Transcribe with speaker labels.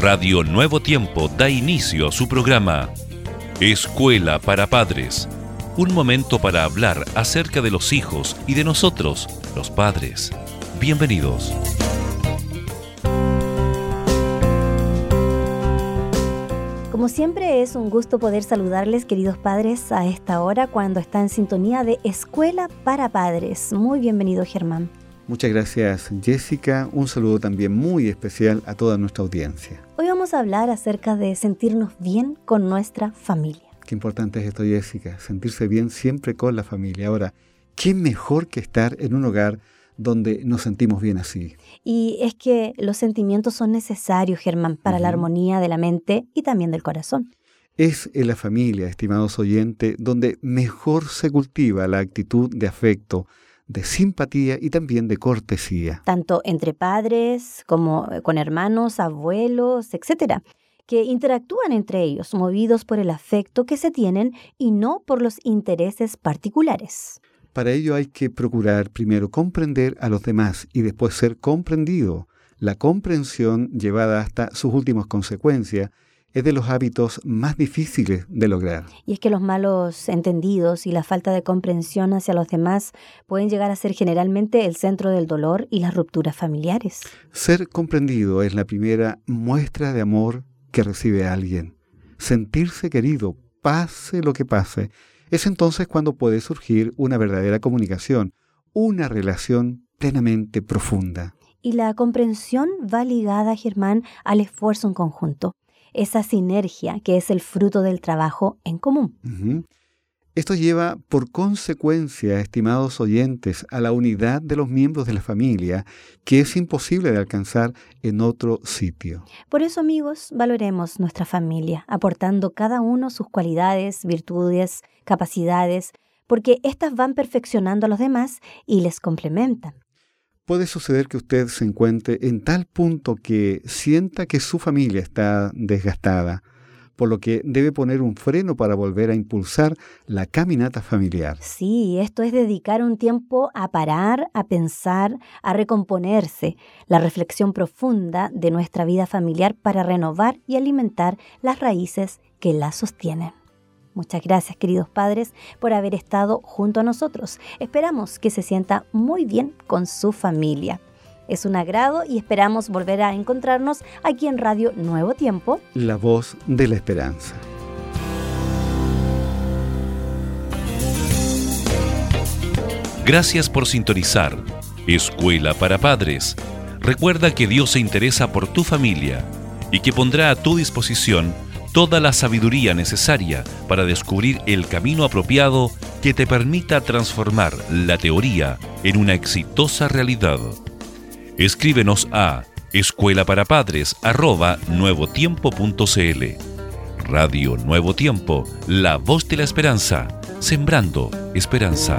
Speaker 1: Radio Nuevo Tiempo da inicio a su programa Escuela para Padres. Un momento para hablar acerca de los hijos y de nosotros, los padres. Bienvenidos.
Speaker 2: Como siempre es un gusto poder saludarles, queridos padres, a esta hora cuando está en sintonía de Escuela para Padres. Muy bienvenido, Germán.
Speaker 3: Muchas gracias Jessica, un saludo también muy especial a toda nuestra audiencia.
Speaker 2: Hoy vamos a hablar acerca de sentirnos bien con nuestra familia.
Speaker 3: Qué importante es esto Jessica, sentirse bien siempre con la familia. Ahora, ¿qué mejor que estar en un hogar donde nos sentimos bien así?
Speaker 2: Y es que los sentimientos son necesarios, Germán, para la armonía de la mente y también del corazón.
Speaker 3: Es en la familia, estimados oyentes, donde mejor se cultiva la actitud de afecto, de simpatía y también de cortesía.
Speaker 2: Tanto entre padres como eh, con hermanos, abuelos, etcétera, que interactúan entre ellos, movidos por el afecto que se tienen y no por los intereses particulares.
Speaker 3: Para ello hay que procurar primero comprender a los demás y después ser comprendido. La comprensión llevada hasta sus últimas consecuencias es de los hábitos más difíciles de lograr.
Speaker 2: Y es que los malos entendidos y la falta de comprensión hacia los demás pueden llegar a ser generalmente el centro del dolor y las rupturas familiares.
Speaker 3: Ser comprendido es la primera muestra de amor que recibe alguien. Sentirse querido, pase lo que pase, es entonces cuando puede surgir una verdadera comunicación, una relación plenamente profunda.
Speaker 2: Y la comprensión va ligada, Germán, al esfuerzo en conjunto esa sinergia que es el fruto del trabajo en común.
Speaker 3: Esto lleva por consecuencia, estimados oyentes, a la unidad de los miembros de la familia, que es imposible de alcanzar en otro sitio.
Speaker 2: Por eso, amigos, valoremos nuestra familia, aportando cada uno sus cualidades, virtudes, capacidades, porque éstas van perfeccionando a los demás y les complementan
Speaker 3: puede suceder que usted se encuentre en tal punto que sienta que su familia está desgastada, por lo que debe poner un freno para volver a impulsar la caminata familiar.
Speaker 2: Sí, esto es dedicar un tiempo a parar, a pensar, a recomponerse, la reflexión profunda de nuestra vida familiar para renovar y alimentar las raíces que la sostienen. Muchas gracias, queridos padres, por haber estado junto a nosotros. Esperamos que se sienta muy bien con su familia. Es un agrado y esperamos volver a encontrarnos aquí en Radio Nuevo Tiempo.
Speaker 3: La voz de la esperanza.
Speaker 1: Gracias por sintonizar. Escuela para Padres. Recuerda que Dios se interesa por tu familia y que pondrá a tu disposición toda la sabiduría necesaria para descubrir el camino apropiado que te permita transformar la teoría en una exitosa realidad. Escríbenos a escuela para padres nuevotiempo.cl. Radio Nuevo Tiempo, la voz de la esperanza, sembrando esperanza.